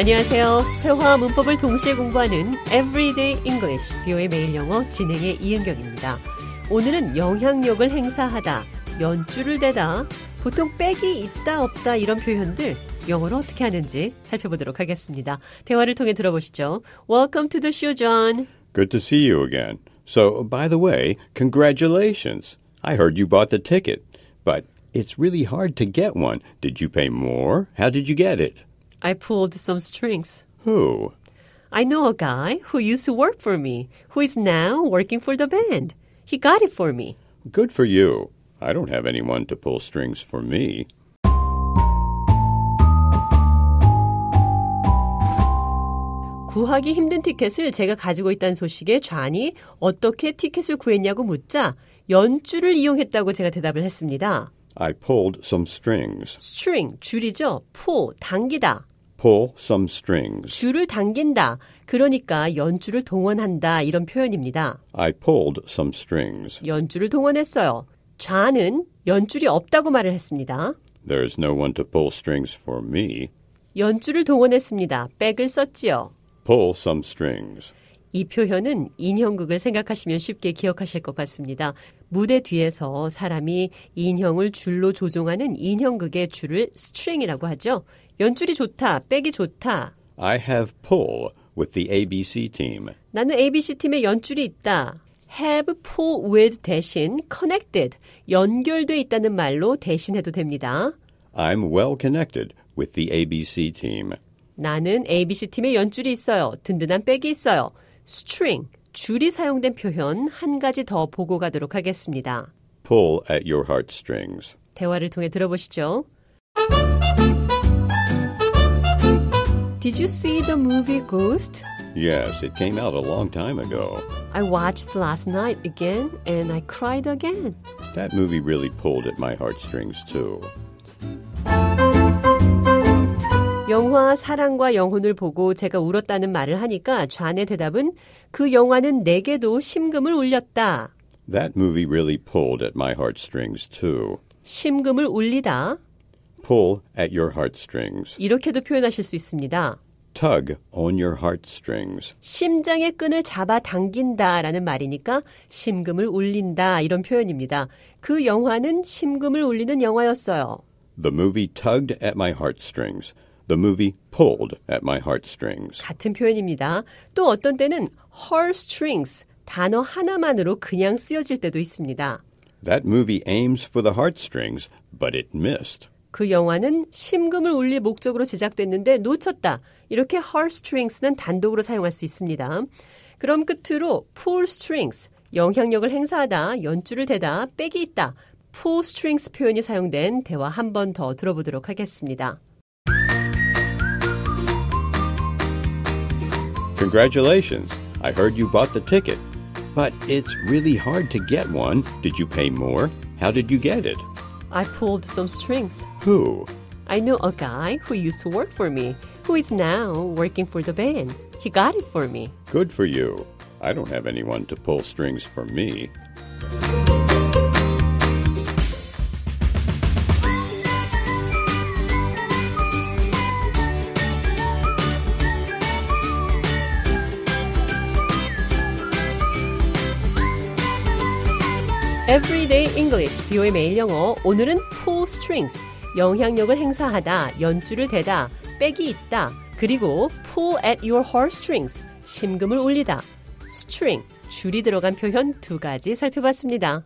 안녕하세요. 회화와 문법을 동시에 공부하는 Everyday English, 비오의 매일 영어 진행의 이은경입니다. 오늘은 영향력을 행사하다, 연줄을 대다, 보통 빽이 있다 없다 이런 표현들 영어로 어떻게 하는지 살펴보도록 하겠습니다. 대화를 통해 들어보시죠. Welcome to the show, John. Good to see you again. So, by the way, congratulations. I heard you bought the ticket, but it's really hard to get one. Did you pay more? How did you get it? I pulled some strings. Who? I know a guy who used to work for me, who is now working for the band. He got it for me. Good for you. I don't have anyone to pull strings for me. 구하기 힘든 티켓을 제가 가지고 있다는 소식에 좌니 어떻게 티켓을 구했냐고 묻자 연줄을 이용했다고 제가 대답을 했습니다. I pulled some strings. string, 줄이죠. pull, 당기다. Pull some strings. 줄을 당긴다. 그러니까 연줄을 동원한다. 이런 표현입니다. I pulled some strings. 연줄을 동원했어요. 좌는 연줄이 없다고 말을 했습니다. There's no one to pull strings for me. 연줄을 동원했습니다. 백을 썼지요. Pull some strings. 이 표현은 인형극을 생각하시면 쉽게 기억하실 것 같습니다. 무대 뒤에서 사람이 인형을 줄로 조종하는 인형극의 줄을 string이라고 하죠. 연줄이 좋다, 백이 좋다. I have pull with the ABC team. 나는 ABC팀에 연줄이 있다. have pull with 대신 connected, 연결돼 있다는 말로 대신해도 됩니다. I'm well connected with the ABC team. 나는 ABC팀에 연줄이 있어요. 든든한 백이 있어요. String, 줄이 사용된 표현 한 가지 더 보고 가도록 하겠습니다. Pull at your heartstrings. 대화를 통해 들어보시죠. Did you see the movie Ghost? Yes, it came out a long time ago. I watched last night again and I cried again. That movie really pulled at my heartstrings, too. 영화 사랑과 영혼을 보고 제가 울었다는 말을 하니까 좌의 대답은 그 영화는 내게도 심금을 울렸다. That movie really pulled at my heartstrings, too. 심금을 울리다. Pull at your heartstrings. 이렇게도 표현하실 수 있습니다. Tug on your heartstrings. 심장의 끈을 잡아 당긴다 라는 말이니까 심금을 울린다 이런 표현입니다. 그 영화는 심금을 울리는 영화였어요. The movie tugged at my heartstrings. The movie pulled at my heartstrings. 같은 표현입니다. 또 어떤 때는 heartstrings 단어 하나만으로 그냥 쓰여질 때도 있습니다. That movie aims for the heartstrings, but it missed. 그 영화는 심금을 울릴 목적으로 제작됐는데 놓쳤다. 이렇게 heartstrings는 단독으로 사용할 수 있습니다. 그럼 끝으로 pull strings, 영향력을 행사하다, 연줄을 대다, 백이 있다. pull strings 표현이 사용된 대화 한 번 더 들어보도록 하겠습니다. Congratulations. I heard you bought the ticket. But it's really hard to get one. Did you pay more? How did you get it? I pulled some strings. Who? I know a guy who used to work for me, who is now working for the band. He got it for me. Good for you. I don't have anyone to pull strings for me. Everyday English, 비오의 매일 영어. 오늘은 pull strings, 영향력을 행사하다, 연줄을 대다, 백이 있다, 그리고 pull at your heartstrings, 심금을 울리다, string, 줄이 들어간 표현 두 가지 살펴봤습니다.